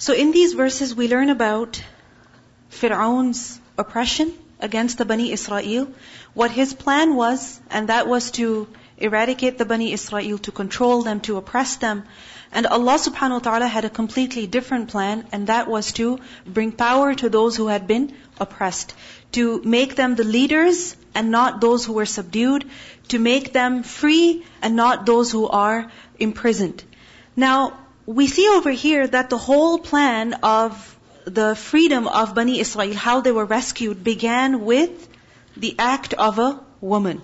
So in these verses we learn about Fir'aun's oppression against the Bani Israel, what his plan was, and that was to eradicate the Bani Israel, to control them, to oppress them. And Allah subhanahu wa ta'ala had a completely different plan, and that was to bring power to those who had been oppressed, to make them the leaders and not those who were subdued, to make them free and not those who are imprisoned. Now, we see over here that the whole plan of the freedom of Bani Israel, how they were rescued, began with the act of a woman.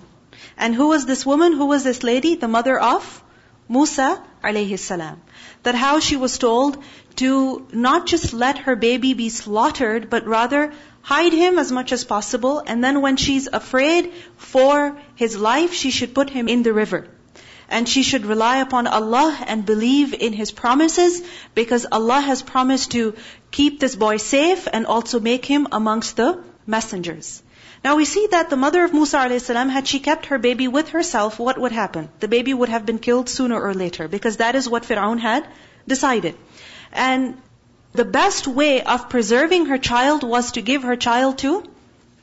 And who was this woman? Who was this lady? The mother of Musa alayhi salam. That how she was told to not just let her baby be slaughtered, but rather hide him as much as possible. And then when she's afraid for his life, she should put him in the river. And she should rely upon Allah and believe in His promises because Allah has promised to keep this boy safe and also make him amongst the messengers. Now we see that the mother of Musa a.s., had she kept her baby with herself, what would happen? The baby would have been killed sooner or later, because that is what Fir'aun had decided. And the best way of preserving her child was to give her child to,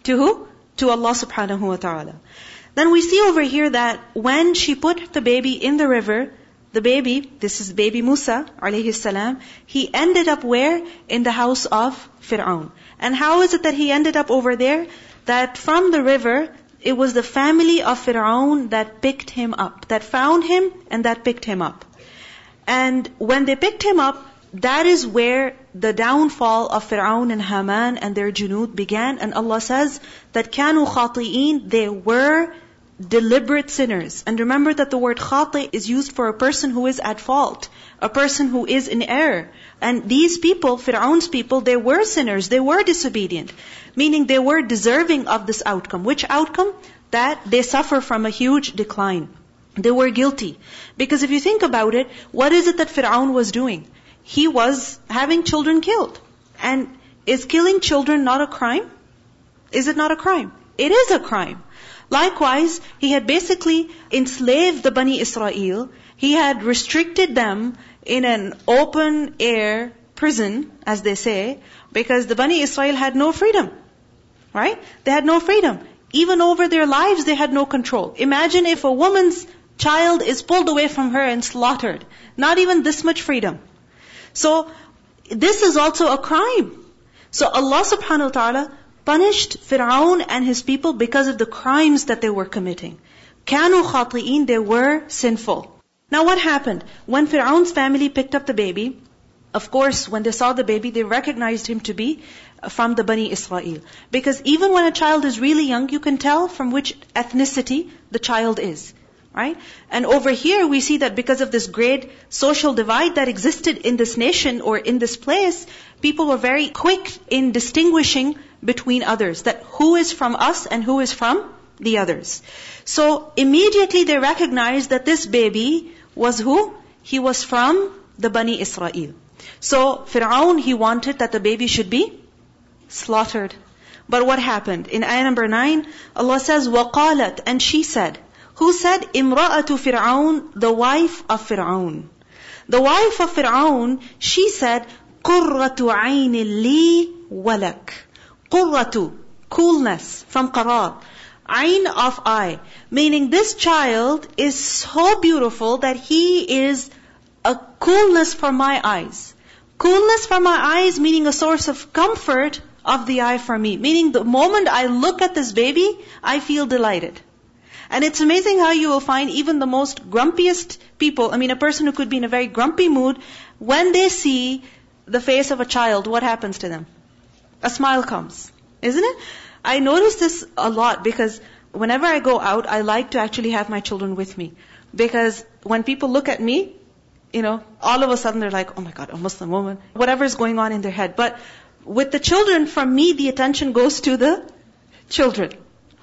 to who? To Allah subhanahu wa ta'ala. Then we see over here that when she put the baby in the river, the baby, this is baby Musa alayhi salam, he ended up where? In the house of Fir'aun. And how is it that he ended up over there? that from the river, it was the family of Fir'aun that picked him up, that found him and that picked him up. And when they picked him up, that is where the downfall of Fir'aun and Haman and their junud began. And Allah says that kanu khati'een, they were deliberate sinners. And remember that the word khati is used for a person who is at fault, a person who is in error. And these people, Fir'aun's people, they were sinners, they were disobedient. Meaning they were deserving of this outcome. Which outcome? That they suffer from a huge decline. They were guilty. Because if you think about it, what is it that Fir'aun was doing? He was having children killed. And is killing children not a crime? Is it not a crime? It is a crime. Likewise, he had basically enslaved the Bani Israel. He had restricted them in an open air prison, as they say, because the Bani Israel had no freedom. Right? They had no freedom. Even over their lives, they had no control. Imagine if a woman's child is pulled away from her and slaughtered. Not even this much freedom. So, this is also a crime. So Allah subhanahu wa ta'ala punished Fir'aun and his people because of the crimes that they were committing. Kanu khati'in, they were sinful. Now what happened? When Fir'aun's family picked up the baby, of course, when they saw the baby, they recognized him to be from the Bani Israel. Because even when a child is really young, you can tell from which ethnicity the child is. Right? And over here we see that because of this great social divide that existed in this nation or in this place, people were very quick in distinguishing between others. That who is from us and who is from the others. So immediately they recognized that this baby was who? He was from the Bani Israel. So Fir'aun, he wanted that the baby should be slaughtered. But what happened? In ayah number 9, Allah says, وَقَالَتْ And she said, who said, Imra'atu Fir'aun, the wife of Fir'aun. The wife of Fir'aun, she said, Qurratu li walak. Qurratu, coolness from qarar. Ayn of eye. Meaning this child is so beautiful that he is a coolness for my eyes. Coolness for my eyes meaning a source of comfort of the eye for me. Meaning the moment I look at this baby, I feel delighted. And it's amazing how you will find even the most grumpiest people, I mean a person who could be in a very grumpy mood, when they see the face of a child, what happens to them? A smile comes. Isn't it? I notice this a lot because whenever I go out, I like to actually have my children with me. Because when people look at me, you know, all of a sudden they're like, oh my God, a Muslim woman. Whatever is going on in their head. But with the children, from me, the attention goes to the children.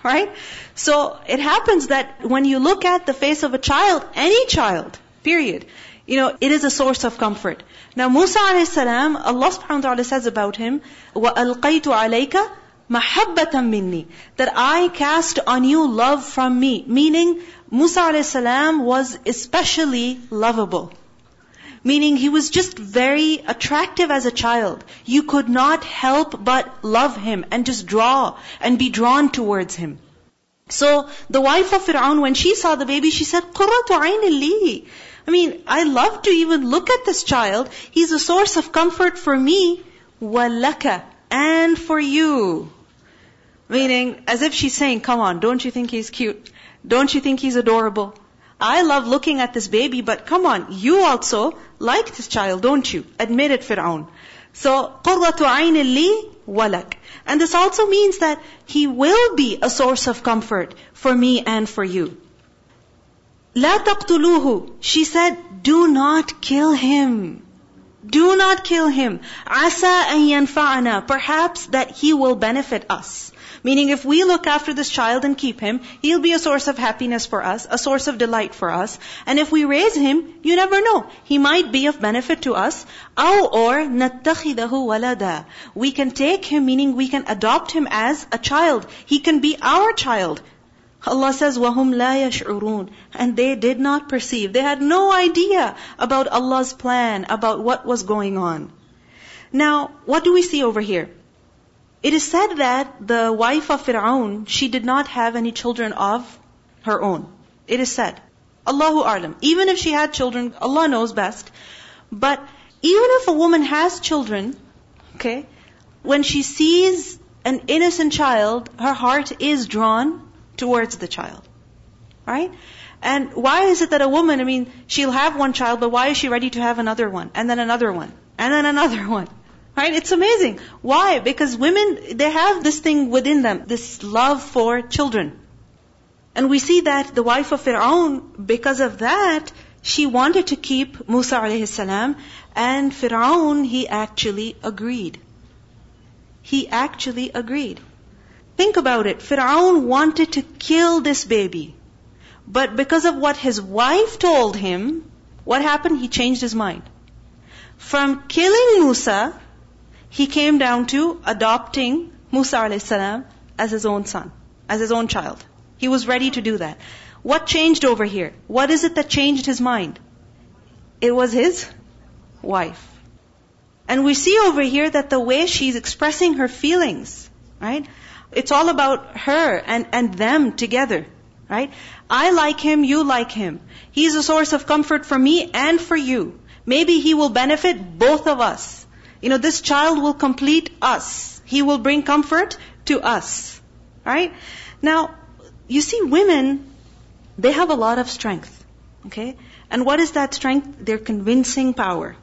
Right? So it happens that when you look at the face of a child, any child, period, you know, it is a source of comfort. Now Musa a.s., Allah subhanahu wa ta'ala says about him, وَأَلْقَيْتُ عَلَيْكَ mahabbatan minni. That I cast on you love from me. Meaning, Musa a.s. was especially lovable. Meaning he was just very attractive as a child. You could not help but love him and just draw and be drawn towards him. So the wife of Fir'aun, when she saw the baby, she said, قُرَّةُ عَيْنٍ لِي I mean, I love to even look at this child. He's a source of comfort for me, وَلَكَ And for you. Meaning, as if she's saying, come on, don't you think he's cute? Don't you think he's adorable? I love looking at this baby, but come on, you also like this child, don't you? Admit it, Fir'aun. So, قُرَّةُ عَيْنٍ لِي وَلَكَ And this also means that he will be a source of comfort for me and for you. لَا تَقْتُلُوهُ She said, do not kill him. Do not kill him. عَسَىٰ أَن يَنْفَعَنَا Perhaps that he will benefit us. Meaning if we look after this child and keep him, he'll be a source of happiness for us, a source of delight for us. And if we raise him, you never know. He might be of benefit to us. أو or نَتَّخِذَهُ وَلَدًا We can take him, meaning we can adopt him as a child. He can be our child. Allah says, وَهُمْ لَا يَشْعُرُونَ And they did not perceive. They had no idea about Allah's plan, about what was going on. Now, what do we see over here? It is said that the wife of Fir'aun, she did not have any children of her own. It is said. Allahu A'lam. Even if she had children, Allah knows best. But even if a woman has children, okay, when she sees an innocent child, her heart is drawn towards the child. Right? And why is it that a woman, I mean, she'll have one child, but why is she ready to have another one? And then another one? And then another one? Right? It's amazing. Why? Because women, they have this thing within them, this love for children. And we see that the wife of Fir'aun, because of that, she wanted to keep Musa alayhi salam, and Fir'aun, he actually agreed. He actually agreed. Think about it. Fir'aun wanted to kill this baby. But because of what his wife told him, what happened? He changed his mind. From killing Musa, he came down to adopting Musa a.s. as his own son, as his own child. He was ready to do that. What changed over here? What is it that changed his mind? It was his wife. And we see over here that the way she's expressing her feelings, right? It's all about her and, and them together, right? I like him, you like him. He's a source of comfort for me and for you. Maybe he will benefit both of us. You know, this child will complete us. He will bring comfort to us. Right? Now, you see, women, they have a lot of strength. Okay? And what is that strength? Their convincing power.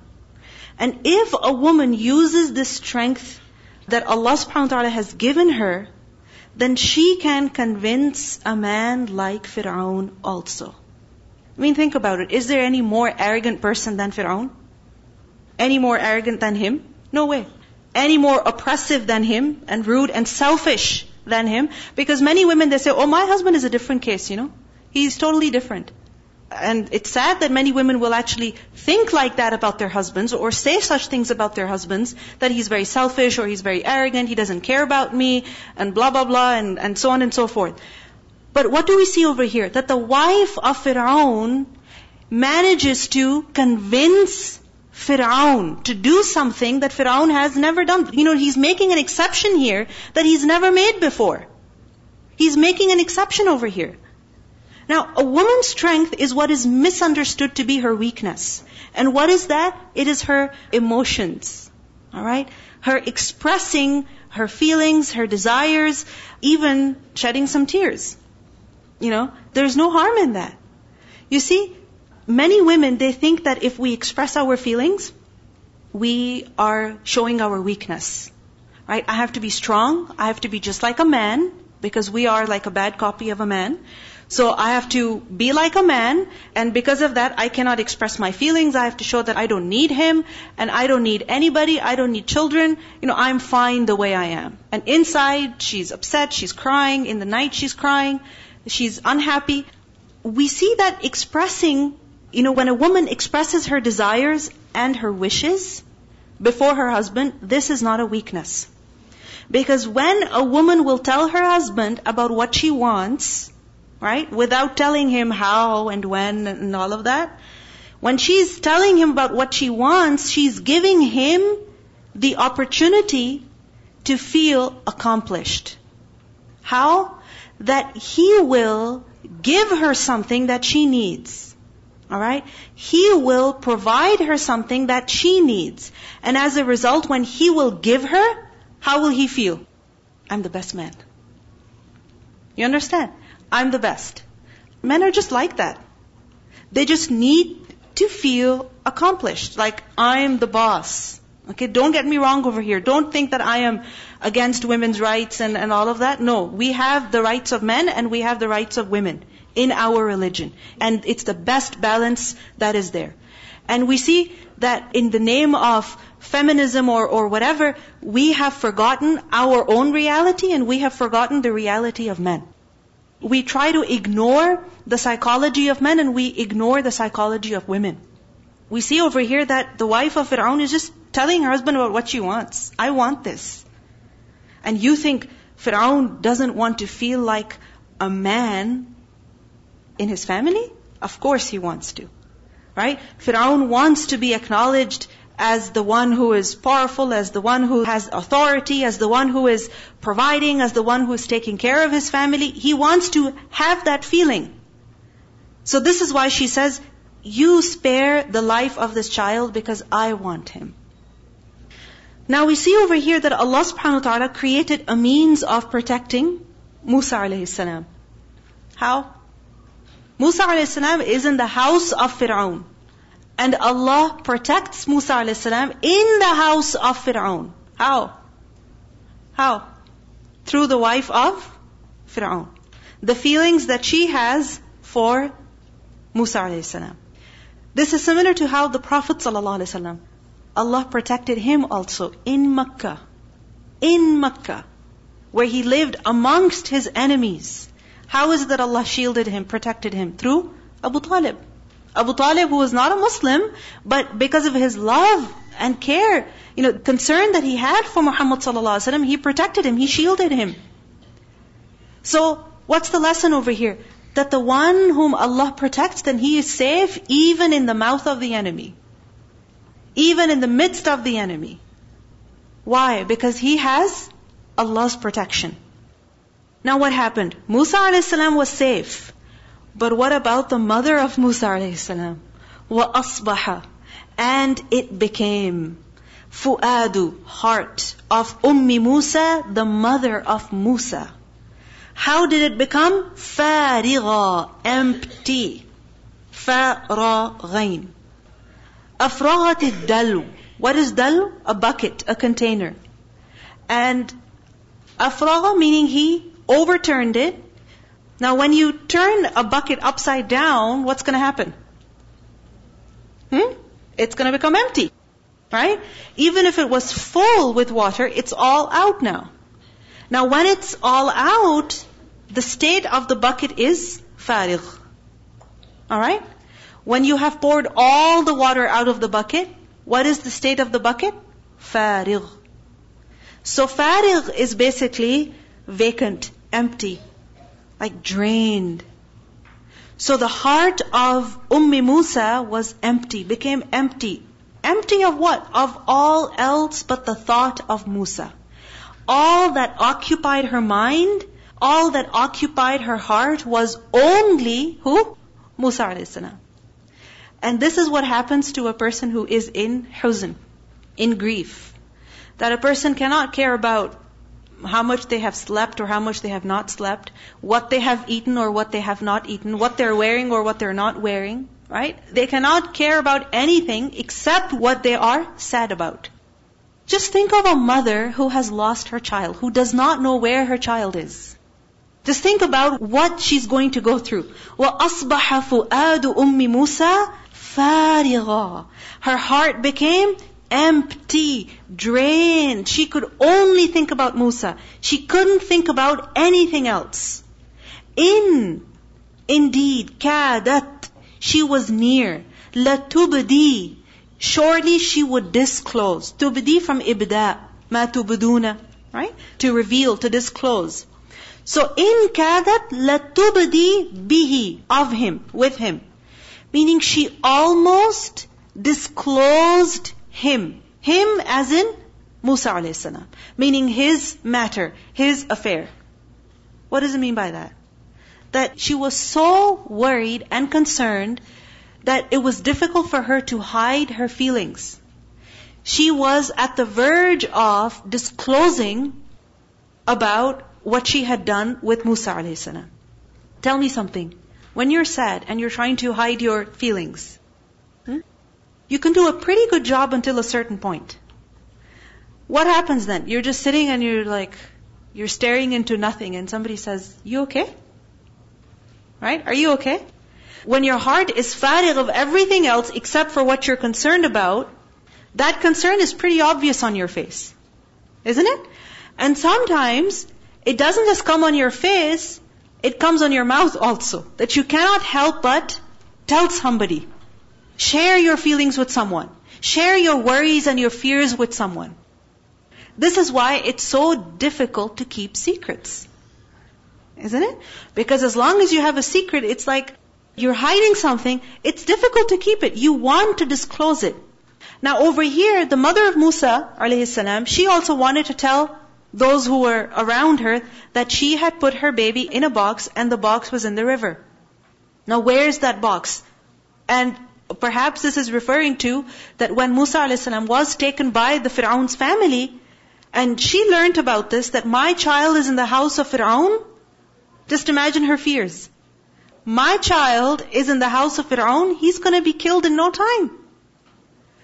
And if a woman uses this strength that Allah subhanahu wa ta'ala has given her, then she can convince a man like Fir'aun also. I mean, think about it. Is there any more arrogant person than Fir'aun? Any more arrogant than him? No way. Any more oppressive than him and rude and selfish than him? Because many women, they say, oh, my husband is a different case, you know. He's totally different. And it's sad that many women will actually think like that about their husbands or say such things about their husbands, that he's very selfish or he's very arrogant, he doesn't care about me, and blah, blah, blah, and, and so on and so forth. But what do we see over here? That the wife of Fir'aun manages to convince Fir'aun to do something that Fir'aun has never done. You know, he's making an exception here that he's never made before. He's making an exception over here. Now, a woman's strength is what is misunderstood to be her weakness. And what is that? It is her emotions. Alright? Her expressing her feelings, her desires, even shedding some tears. You know, there's no harm in that. You see, many women, they think that if we express our feelings, we are showing our weakness. Right? I have to be strong. I have to be just like a man, because we are like a bad copy of a man. So I have to be like a man, and because of that, I cannot express my feelings. I have to show that I don't need him, and I don't need anybody, I don't need children. You know, I'm fine the way I am. And inside, she's upset, she's crying, in the night she's crying, she's unhappy. We see that expressing you know, when a woman expresses her desires and her wishes before her husband, this is not a weakness. Because when a woman will tell her husband about what she wants, right, without telling him how and when and all of that, When she's telling him about what she wants, she's giving him the opportunity to feel accomplished. How? That he will give her something that she needs. Alright? He will provide her something that she needs. And as a result, when he will give her, how will he feel? I'm the best man. You understand? I'm the best. Men are just like that. They just need to feel accomplished. Like, I'm the boss. Okay, don't get me wrong over here. Don't think that I am against women's rights and, and all of that. No, we have the rights of men and we have the rights of women in our religion. And it's the best balance that is there. And we see that in the name of feminism or, or whatever, we have forgotten our own reality and we have forgotten the reality of men. We try to ignore the psychology of men and we ignore the psychology of women. We see over here that the wife of Fir'aun is just telling her husband about what she wants. I want this. And you think Fir'aun doesn't want to feel like a man in his family? Of course he wants to. Right? Fir'aun wants to be acknowledged as the one who is powerful, as the one who has authority, as the one who is providing, as the one who is taking care of his family. He wants to have that feeling. So this is why she says, you spare the life of this child because I want him. Now we see over here that Allah subhanahu wa ta'ala created a means of protecting Musa alayhi salam. How? Musa alayhi is in the house of Fir'aun. And Allah protects Musa alayhi in the house of Fir'aun. How? How? Through the wife of Fir'aun. The feelings that she has for Musa alayhi. This is similar to how the Prophet ﷺ, Allah protected him also in Makkah. In Makkah. Where he lived amongst his enemies. How is it that Allah shielded him, protected him? Through Abu Talib. Abu Talib, who was not a Muslim, but because of his love and care, you know, concern that he had for Muhammad sallallahu he protected him, he shielded him. So, what's the lesson over here? That the one whom Allah protects, then he is safe even in the mouth of the enemy. Even in the midst of the enemy. Why? Because he has Allah's protection. Now what happened? Musa a.s. was safe. But what about the mother of Musa a.s.? وَأَصْبَحَ And it became fu'adu, heart of Ummi Musa, the mother of Musa. How did it become? فارغة, empty. فراغين. أفرغت الدلو. What is dalu? A bucket, a container. And afraga meaning he overturned it. Now when you turn a bucket upside down, what's going to happen? Hmm? It's going to become empty. Right? Even if it was full with water, it's all out now. Now when it's all out, the state of the bucket is farig. Alright? When you have poured all the water out of the bucket, what is the state of the bucket? Farig. So farig is basically vacant, empty, like drained. So the heart of Ummi Musa was empty, became empty. Empty of what? Of all else but the thought of Musa. All that occupied her mind, all that occupied her heart was only who? Musa a.s. And this is what happens to a person who is in huzn, in grief. That a person cannot care about how much they have slept or how much they have not slept, what they have eaten or what they have not eaten, what they're wearing or what they're not wearing, right? They cannot care about anything except what they are sad about. Just think of a mother who has lost her child, who does not know where her child is. Just think about what she's going to go through. وَأَصْبَحَ فُؤَادُ أُمِّ مُوسَى فَارِغًا Her heart became empty, drained. She could only think about Musa. She couldn't think about anything else. In, indeed, kadat, she was near. Latubdi, surely she would disclose. Tubdi from ibda, ma tubduna, right? To reveal, to disclose. So in kadat latubdi bihi, of him, with him. Meaning she almost disclosed him. Him as in Musa alayhi salam. Meaning his matter, his affair. What does it mean by that? That she was so worried and concerned that it was difficult for her to hide her feelings. She was at the verge of disclosing about what she had done with Musa alayhi salam. Tell me something. When you're sad and you're trying to hide your feelings, you can do a pretty good job until a certain point. What happens then? You're just sitting and you're like, you're staring into nothing and somebody says, you okay? Right? Are you okay? When your heart is farig of everything else except for what you're concerned about, that concern is pretty obvious on your face. Isn't it? And sometimes it doesn't just come on your face, it comes on your mouth also. That you cannot help but tell somebody. Share your feelings with someone. Share your worries and your fears with someone. This is why it's so difficult to keep secrets. Isn't it? Because as long as you have a secret, it's like you're hiding something, it's difficult to keep it. You want to disclose it. Now over here, the mother of Musa, alayhi salam, she also wanted to tell those who were around her that she had put her baby in a box and the box was in the river. Now where's that box? And perhaps this is referring to that when Musa a.s. was taken by the Fir'aun's family, and she learned about this, that my child is in the house of Fir'aun, just imagine her fears. My child is in the house of Fir'aun, he's gonna be killed in no time.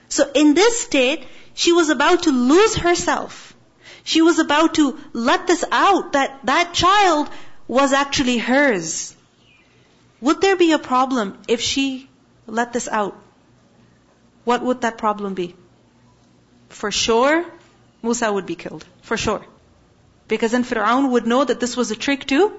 So in this state, she was about to lose herself. She was about to let this out that that child was actually hers. Would there be a problem if she let this out? What would that problem be? For sure, Musa would be killed. For sure. Because then Fir'aun would know that this was a trick to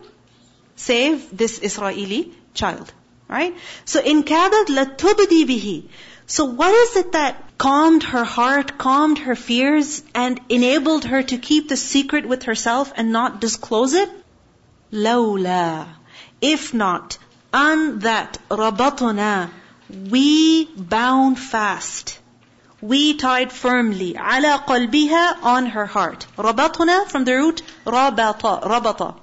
save this Israeli child. Right? So in kadat latubdi bihi. So what is it that calmed her heart, calmed her fears, and enabled her to keep the secret with herself and not disclose it? Lawla. If not, on that rabatuna, we bound fast. We tied firmly ala qalbiha on her heart. Rabatuna from the root rabata, rabata.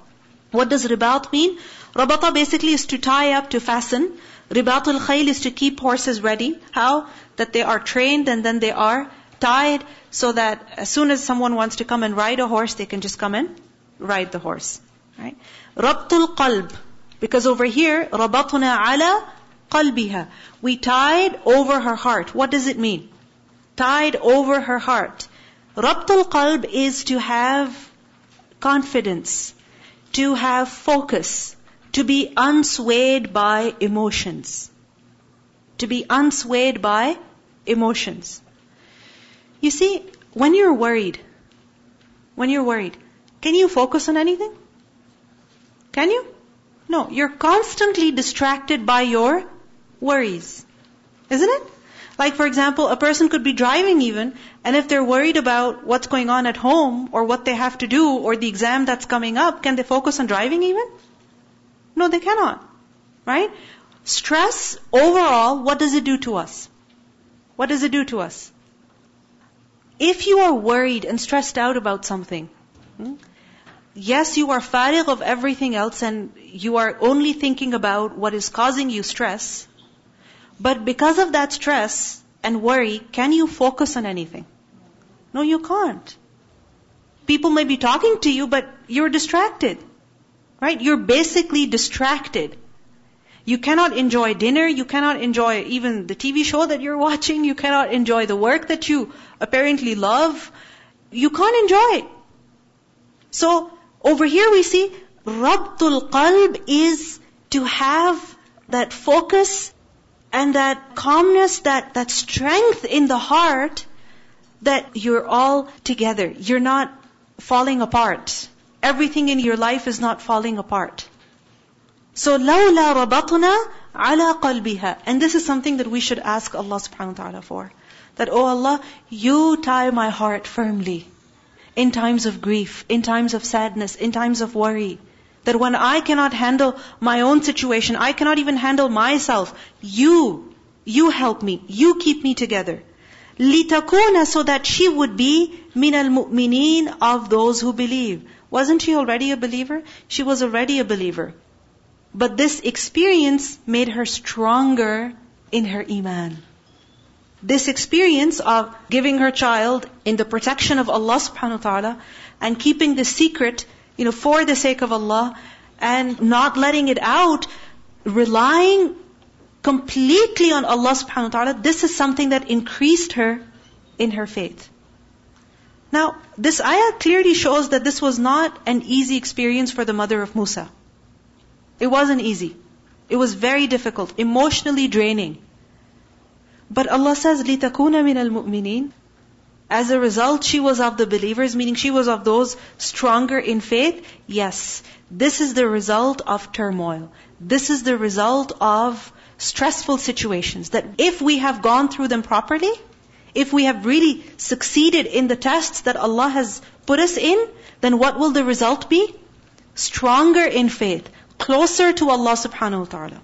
What does ribat mean? Rabata basically is to tie up, to fasten. Ribatul khayl is to keep horses ready. How? That they are trained and then they are tied so that as soon as someone wants to come and ride a horse, they can just come and ride the horse. Right? Rabtul qalb. Because over here, rabatuna ala qalbiha. We tied over her heart. What does it mean? Tied over her heart. Rabtul qalb is to have confidence, to have focus, to be unswayed by emotions. To be unswayed by emotions. You see, when you're worried, when you're worried, can you focus on anything? Can you? No, you're constantly distracted by your worries. Isn't it? Like for example, a person could be driving even, and if they're worried about what's going on at home, or what they have to do, or the exam that's coming up, can they focus on driving even? No, they cannot. Right? Stress overall, what does it do to us? What does it do to us? If you are worried and stressed out about something, hmm, yes, you are farig of everything else and you are only thinking about what is causing you stress, but because of that stress and worry, can you focus on anything? No, you can't. People may be talking to you, but you're distracted. Right? You're basically distracted. You cannot enjoy dinner, you cannot enjoy even the TV show that you're watching, you cannot enjoy the work that you apparently love. You can't enjoy it. So, over here we see, Rabtul Qalb is to have that focus and that calmness, that, that strength in the heart that you're all together. You're not falling apart. Everything in your life is not falling apart. So, لَوْلَا رَبَطْنَا عَلَى قَلْبِهَا And this is something that we should ask Allah subhanahu wa ta'ala for. That, oh Allah, you tie my heart firmly. In times of grief, in times of sadness, in times of worry. That when I cannot handle my own situation, I cannot even handle myself, you, you help me, you keep me together. لِتَكُونَ So that she would be مِنَ الْمُؤْمِنِينَ Of those who believe. Wasn't she already a believer? She was already a believer. But this experience made her stronger in her iman. This experience of giving her child in the protection of Allah subhanahu wa ta'ala and keeping the secret, you know, for the sake of Allah and not letting it out, relying completely on Allah subhanahu wa ta'ala, this is something that increased her in her faith. Now, this ayah clearly shows that this was not an easy experience for the mother of Musa. It wasn't easy. It was very difficult, emotionally draining. But Allah says, لِتَكُونَ مِنَ الْمُؤْمِنِينَ As a result, she was of the believers, meaning she was of those stronger in faith. Yes, this is the result of turmoil. This is the result of stressful situations. That if we have gone through them properly, if we have really succeeded in the tests that Allah has put us in, then what will the result be? Stronger in faith, closer to Allah subhanahu wa ta'ala.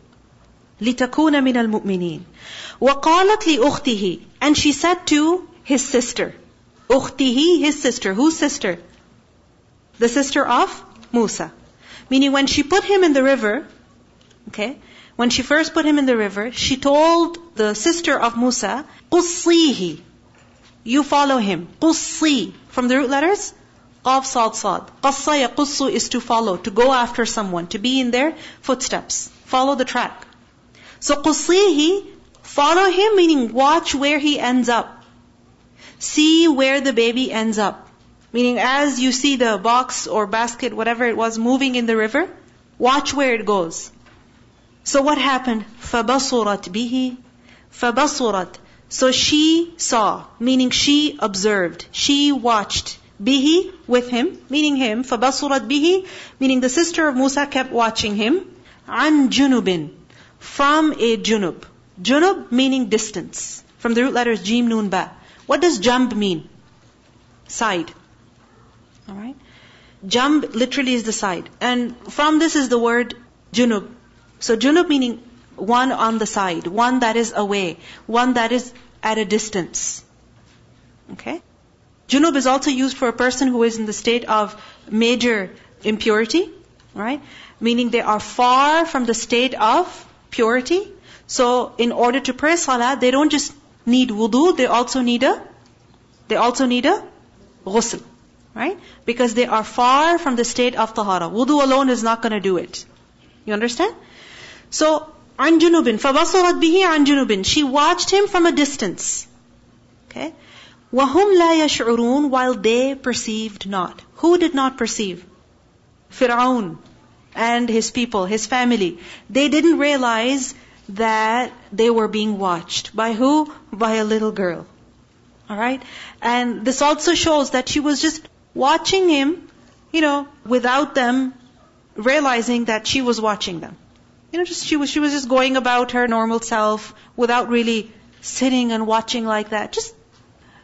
لِتَكُونَ مِنَ الْمُؤْمِنِينَ وَقَالَتْ لِأُخْتِهِ And she said to his sister, أُخْتِهِ, his sister. Whose sister? The sister of Musa. Meaning when she put him in the river, okay, when she first put him in the river, she told the sister of Musa, قُصِّيهِ You follow him. قُصِّي From the root letters, Qaf, Sad, Sad. قَصَّ يَقُصُّ is to follow, to go after someone, to be in their footsteps. Follow the track. So قُصِّيهِ Follow him, meaning watch where he ends up. See where the baby ends up. Meaning as you see the box or basket, whatever it was, moving in the river, watch where it goes. So what happened? فَبَصُرَتْ بِهِ فَبَصُرَتْ So she saw, meaning she observed, she watched. Bihi, with him, meaning him. فَبَصُرَتْ bihi, meaning the sister of Musa kept watching him. عَنْ جُنُبٍ From a junub. Junub meaning distance. From the root letters jim, nun, ba. What does janb mean? Side. Alright? Janb literally is the side. And from this is the word junub. So junub meaning one on the side, one that is away, one that is at a distance. Okay? Junub is also used for a person who is in the state of major impurity, right? Meaning they are far from the state of purity. So in order to pray salah, they don't just need wudu, they also need a, they also need a ghusl. Right? Because they are far from the state of tahara. Wudu alone is not going to do it. You understand? So, عن جنوب فبصرت به عن جنوب She watched him from a distance. Okay? وهم لا يشعرون while they perceived not. Who did not perceive? Fir'aun and his people, his family. They didn't realize that they were being watched. By who? By a little girl. Alright? And this also shows that she was just watching him, you know, without them realizing that she was watching them. You know, just she was she was just going about her normal self without really sitting and watching like that. Just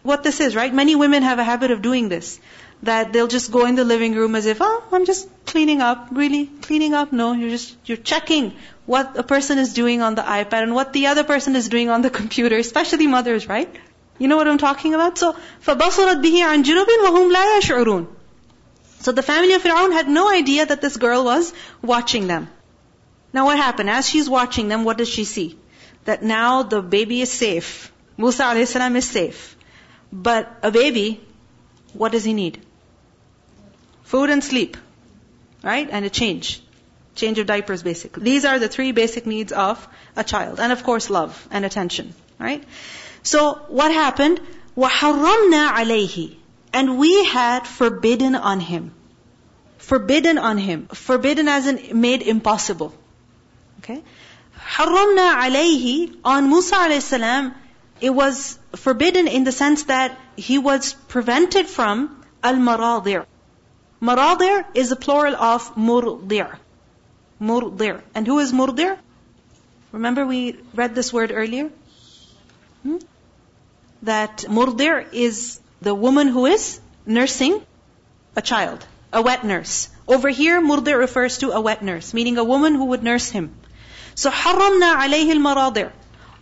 what this is, right? Many women have a habit of doing this That they'll just go in the living room as if, oh, I'm just cleaning up. Really? Cleaning up? No, you're just, you're checking what a person is doing on the iPad and what the other person is doing on the computer, especially mothers, right? You know what I'm talking about? So, فَبَصُرَتْ بِهِ عَنْ جُنُبٍ وَهُمْ لَا يَشْعُرُونَ So the family of Fir'aun had no idea that this girl was watching them. Now what happened? As she's watching them, what does she see? That now the baby is safe. Musa a.s. is safe. But a baby, what does he need? Food and sleep. Right? And a change. Change of diapers basically. These are the three basic needs of a child. And of course love and attention. Right? So what happened? وَحَرَّمْنَا عَلَيْهِ And we had forbidden on him. Forbidden on him. Forbidden as in made impossible. Okay? حَرَّمْنَا عَلَيْهِ On Musa alayhi it was forbidden in the sense that he was prevented from al-maradir. Maradir is a plural of murdir. Murdir. And who is murdir? Remember we read this word earlier? Hmm? That murdir is the woman who is nursing a child, a wet nurse. Over here, murdi refers to a wet nurse, meaning a woman who would nurse him. So حرمنا عليه المراضع.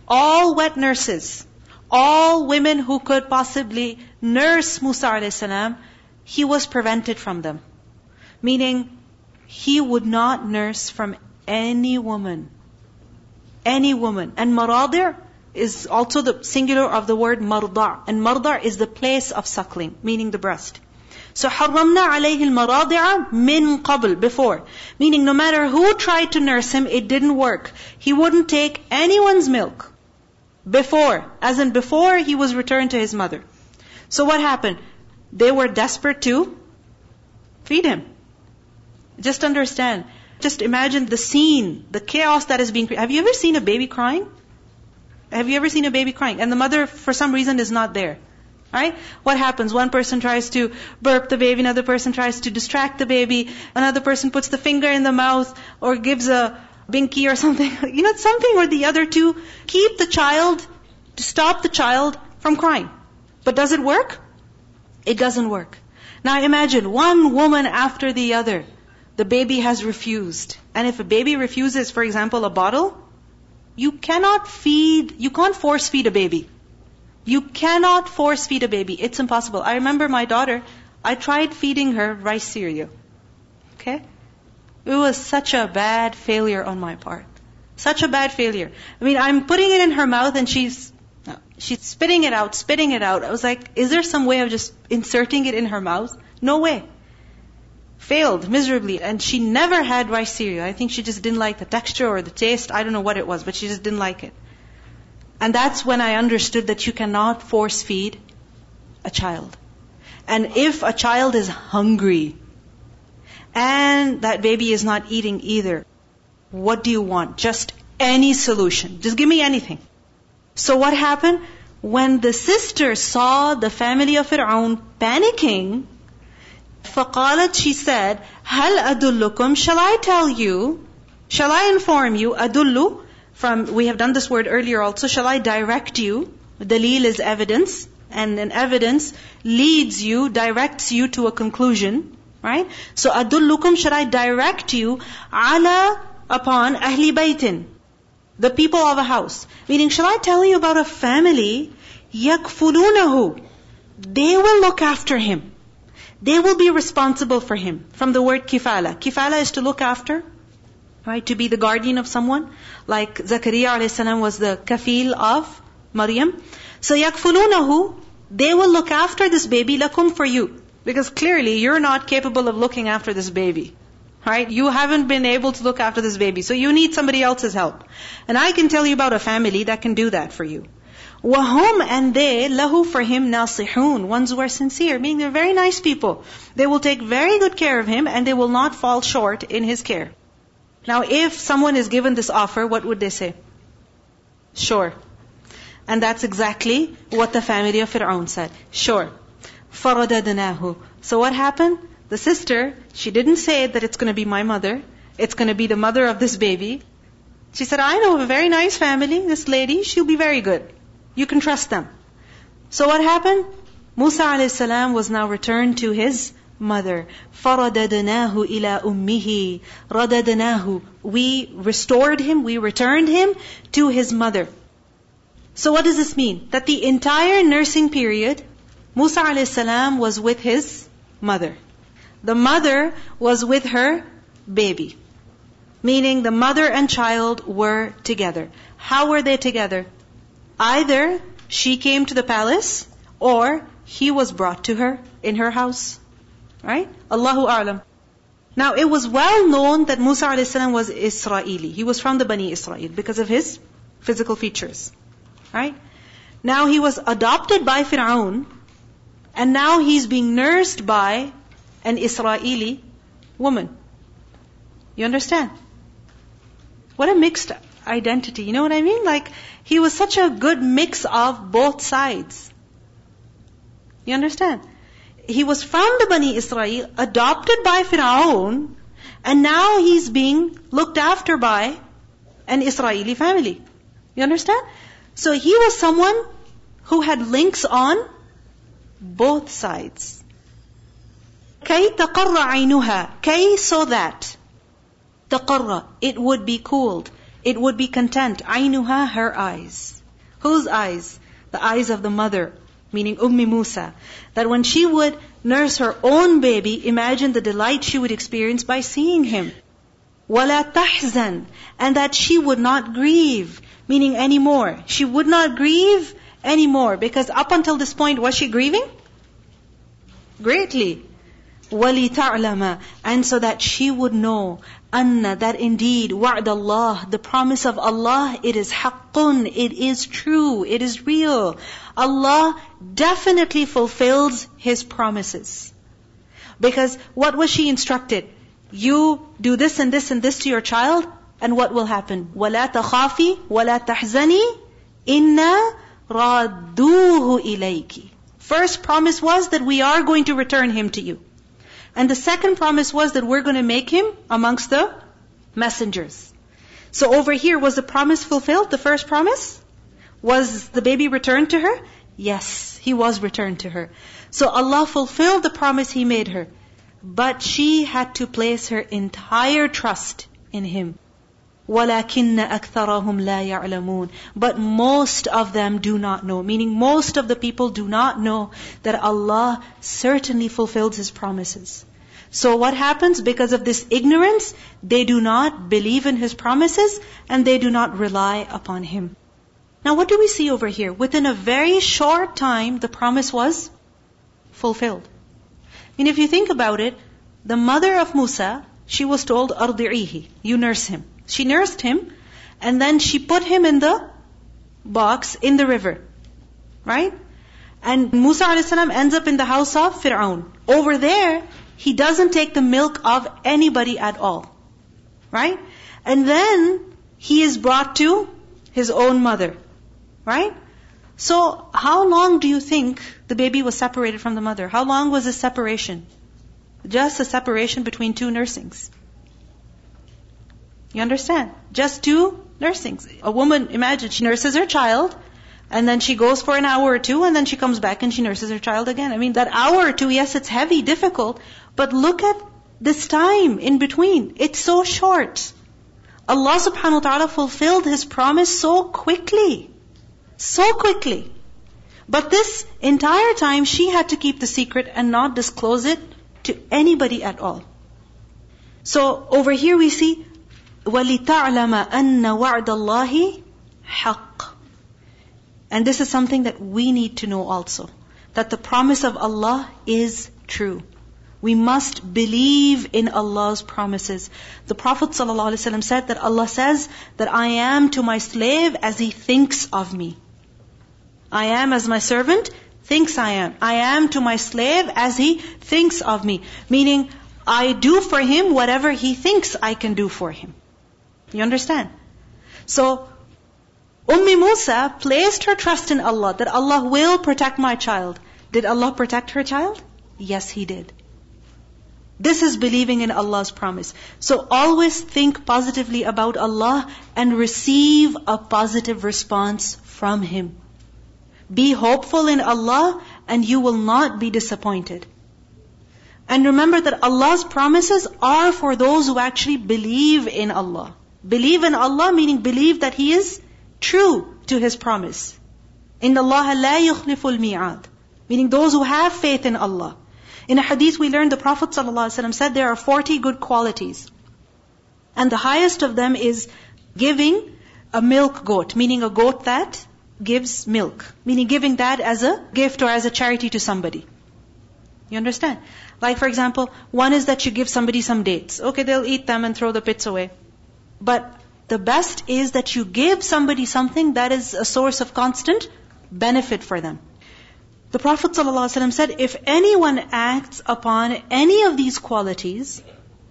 All wet nurses, all women who could possibly nurse Musa alayhi he was prevented from them. Meaning, he would not nurse from any woman. Any woman. And maradir is also the singular of the word marda. And marda is the place of suckling, meaning the breast. So حرمنا عليه المراضع من قبل, before. Meaning no matter who tried to nurse him, it didn't work. He wouldn't take anyone's milk. Before. As in before he was returned to his mother. So what happened? They were desperate to feed him. Just understand. Just imagine the scene, the chaos that is being created. Have you ever seen a baby crying? Have you ever seen a baby crying? And the mother, for some reason, is not there. Right? What happens? One person tries to burp the baby, another person tries to distract the baby, another person puts the finger in the mouth or gives a binky or something. You know, something or the other to keep the child, to stop the child from crying. But does it work? It doesn't work. Now imagine one woman after the other. The baby has refused. And if a baby refuses, for example, a bottle, you cannot feed, you can't force feed a baby. You cannot force feed a baby. It's impossible. I remember my daughter, I tried feeding her rice cereal. Okay? It was such a bad failure on my part. Such a bad failure. I mean, I'm putting it in her mouth and she's, she's spitting it out, spitting it out. I was like, is there some way of just inserting it in her mouth? No way. Failed miserably. And she never had rice cereal. I think she just didn't like the texture or the taste. I don't know what it was, but she just didn't like it. And that's when I understood that you cannot force feed a child. And if a child is hungry and that baby is not eating either, what do you want? Just any solution. Just give me anything. So what happened? When the sister saw the family of Fir'aun panicking, فقالت, she said, هل أدلكم, shall I tell you? Shall I inform you? أَدُلُّ from, we have done this word earlier also, shall I direct you? Dalil is evidence, and an evidence leads you, directs you to a conclusion, right? So أَدُلُّكُمْ shall I direct you? Ala upon أَهْلِ baytin the people of a house. Meaning, shall I tell you about a family, yakfulunahu, they will look after him. They will be responsible for him. From the word kifala. Kifala is to look after, right? To be the guardian of someone. Like Zakaria a.s. was the kafil of Maryam. So yakfulunahu, they will look after this baby lakum for you. Because clearly you're not capable of looking after this baby. Right? You haven't been able to look after this baby. So you need somebody else's help. And I can tell you about a family that can do that for you. Wahum and they, lahu for him nasihun, ones who are sincere, meaning they're very nice people. They will take very good care of him and they will not fall short in his care. Now, if someone is given this offer, what would they say? Sure. And that's exactly what the family of Fir'aun said. Sure. فَرَدَدْنَاهُ So what happened? The sister, she didn't say that it's going to be my mother. It's going to be the mother of this baby. She said, I know a very nice family, this lady, she'll be very good. You can trust them. So what happened? Musa a.s. was now returned to his mother. فَرَدَدْنَاهُ إِلَىٰ أُمِّهِ رَدَدْنَاهُ We restored him, we returned him to his mother. So what does this mean? That the entire nursing period, Musa a.s. was with his mother. The mother was with her baby. Meaning the mother and child were together. How were they together? Either she came to the palace or he was brought to her in her house. Right? Allahu A'lam. Now it was well known that Musa a.s. was Israeli. He was from the Bani Israel because of his physical features. Right? Now he was adopted by Fir'aun and now he's being nursed by an Israeli woman. You understand? What a mixed identity. You know what I mean? Like, he was such a good mix of both sides. You understand? he was from the Bani Israel, adopted by Fir'aun, and now he's being looked after by an Israeli family. You understand? So he was someone who had links on both sides. كي تقر عينها كي so that تقر it would be cooled it would be content عينها her eyes whose eyes the eyes of the mother meaning Ummi Musa that when she would nurse her own baby imagine the delight she would experience by seeing him ولا تحزن and that she would not grieve meaning anymore she would not grieve anymore because up until this point was she grieving greatly وَلِتَعْلَمَ And so that she would know أَنَّ That indeed وَعْدَ اللَّهِ The promise of Allah, it is حَقٌّ It is true, it is real. Allah definitely fulfills His promises. Because what was she instructed? You do this and this and this to your child, and what will happen? وَلَا تَخَافِي وَلَا تَحْزَنِي إِنَّا رَادُّوهُ إِلَيْكِ First promise was that we are going to return him to you. And the second promise was that we're going to make him amongst the messengers. So over here, was the promise fulfilled? The first promise? Was the baby returned to her? Yes, he was returned to her. So Allah fulfilled the promise He made her. But she had to place her entire trust in Him. وَلَكِنَّ أَكْثَرَهُمْ لَا يَعْلَمُونَ But most of them do not know. Meaning most of the people do not know that Allah certainly fulfills His promises. So what happens? Because of this ignorance, they do not believe in His promises and they do not rely upon Him. Now what do we see over here? Within a very short time, the promise was fulfilled. I mean, if you think about it, the mother of Musa, she was told, أَرْضِعِيهِ You nurse him. She nursed him and then she put him in the box in the river. Right? And Musa a.s. ends up in the house of Fir'aun. Over there, he doesn't take the milk of anybody at all. Right? And then he is brought to his own mother. Right? So, how long do you think the baby was separated from the mother? How long was this separation? Just a separation between two nursings. You understand? Just two nursings. A woman, imagine, she nurses her child, and then she goes for an hour or two, and then she comes back and she nurses her child again. I mean, that hour or two, yes, it's heavy, difficult, but look at this time in between. It's so short. Allah subhanahu wa ta'ala fulfilled His promise so quickly. So quickly. But this entire time, she had to keep the secret and not disclose it to anybody at all. So over here we see وَلِتَعْلَمَ أَنَّ وَعْدَ اللَّهِ حَقٌّ And this is something that we need to know also. That the promise of Allah is true. We must believe in Allah's promises. The Prophet ﷺ said that Allah says that I am to my slave as he thinks of me. I am as my servant thinks I am. I am to my slave as he thinks of me. Meaning, I do for him whatever he thinks I can do for him. You understand? So, Ummi Musa placed her trust in Allah that Allah will protect my child. Did Allah protect her child? Yes, He did. This is believing in Allah's promise. So always think positively about Allah and receive a positive response from Him. Be hopeful in Allah and you will not be disappointed. And remember that Allah's promises are for those who actually believe in Allah. Believe in Allah meaning believe that He is true to His promise. In Allah la yukhliful mi'ad. Meaning those who have faith in Allah. In a hadith we learned the Prophet ﷺ said there are 40 good qualities. And the highest of them is giving a milk goat, meaning a goat that gives milk. Meaning giving that as a gift or as a charity to somebody. You understand? Like for example, one is that you give somebody some dates. Okay, they'll eat them and throw the pits away. But the best is that you give somebody something that is a source of constant benefit for them. The Prophet ﷺ said, if anyone acts upon any of these qualities,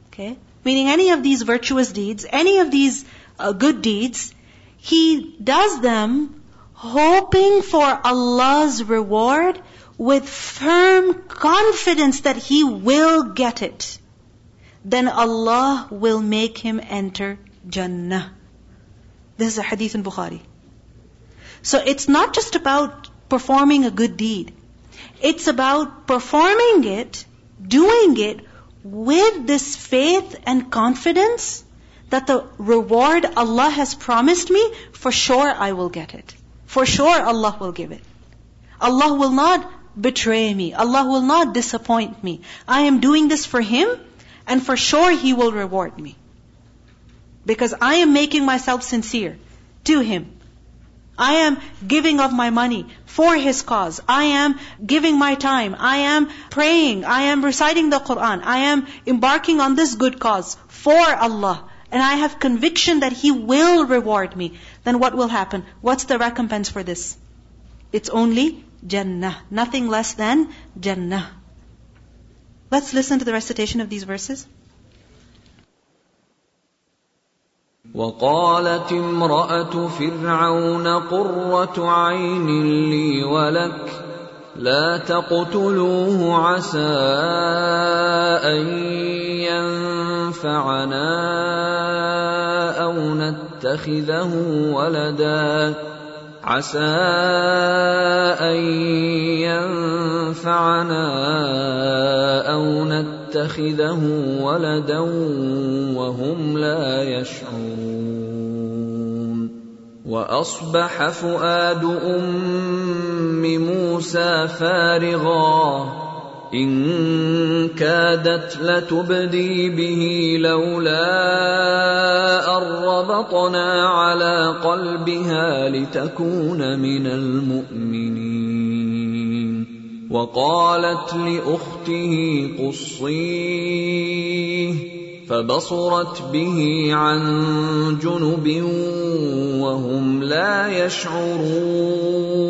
okay, meaning any of these virtuous deeds, any of these uh, good deeds, he does them hoping for Allah's reward with firm confidence that he will get it. Then Allah will make him enter Jannah. This is a hadith in Bukhari. So it's not just about performing a good deed. It's about performing it doing it with this faith and confidence that the reward Allah has promised me, for sure I will get it. For sure Allah will give it. Allah will not betray me. Allah will not disappoint me. I am doing this for Him, and for sure He will reward me. Because I am making myself sincere to Him. I am giving of my money for His cause. I am giving my time. I am praying. I am reciting the Quran. I am embarking on this good cause for Allah. And I have conviction that He will reward me. Then what will happen? What's the recompense for this? It's only Jannah. Nothing less than Jannah. Let's listen to the recitation of these verses. وقالت امرأة فرعون قرة عين لي ولك لا تقتلوه عسى أن ينفعنا أو نتخذه ولدا عسى أن ينفعنا أو نتخذه ولدا وهم لا يشعرون. وأصبح فؤاد أم موسى فارغاً. إن كادت لتبدي به لولا أن ربطنا على قلبها لتكون من المؤمنين. وقالت لأخته قصيه فبصرت به عن جنب وهم لا يشعرون.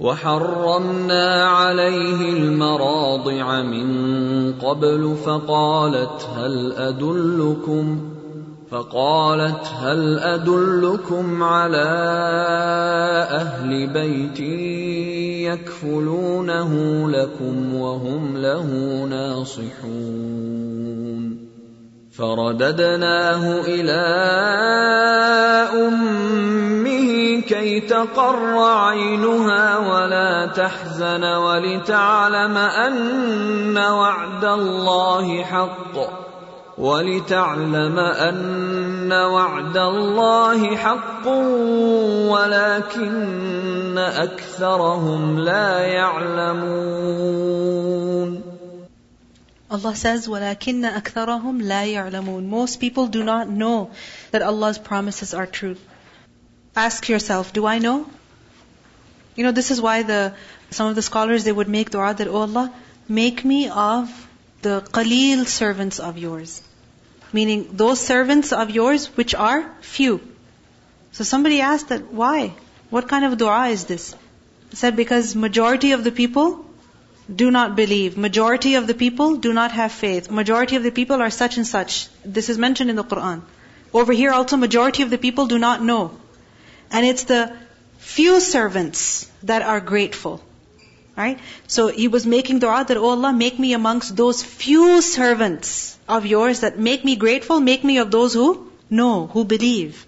وحرمنا عليه المراضع من قبل فقالت هل أدلكم فقالت هل أدلكم على أهل بيت يكفلونه لكم وهم له ناصحون فرددناه إلى أمه كي تقر عينها ولا تحزن ولتعلم أن وعد الله حق ولتعلم أن وعد الله حق ولكن أكثرهم لا يعلمون Allah says, وَلَكِنَّ أَكْثَرَهُمْ لَا يَعْلَمُونَ Most people do not know that Allah's promises are true. Ask yourself, do I know? You know, this is why the some of the scholars they would make dua that, Oh Allah, make me of the qaleel servants of yours. Meaning those servants of yours which are few. So somebody asked that, why? What kind of dua is this? He said, because majority of the people do not believe. Majority of the people do not have faith. Majority of the people are such and such. This is mentioned in the Quran. Over here also, majority of the people do not know. And it's the few servants that are grateful. Right? So he was making dua that, Oh Allah, make me amongst those few servants of yours that make me grateful, make me of those who know, who believe.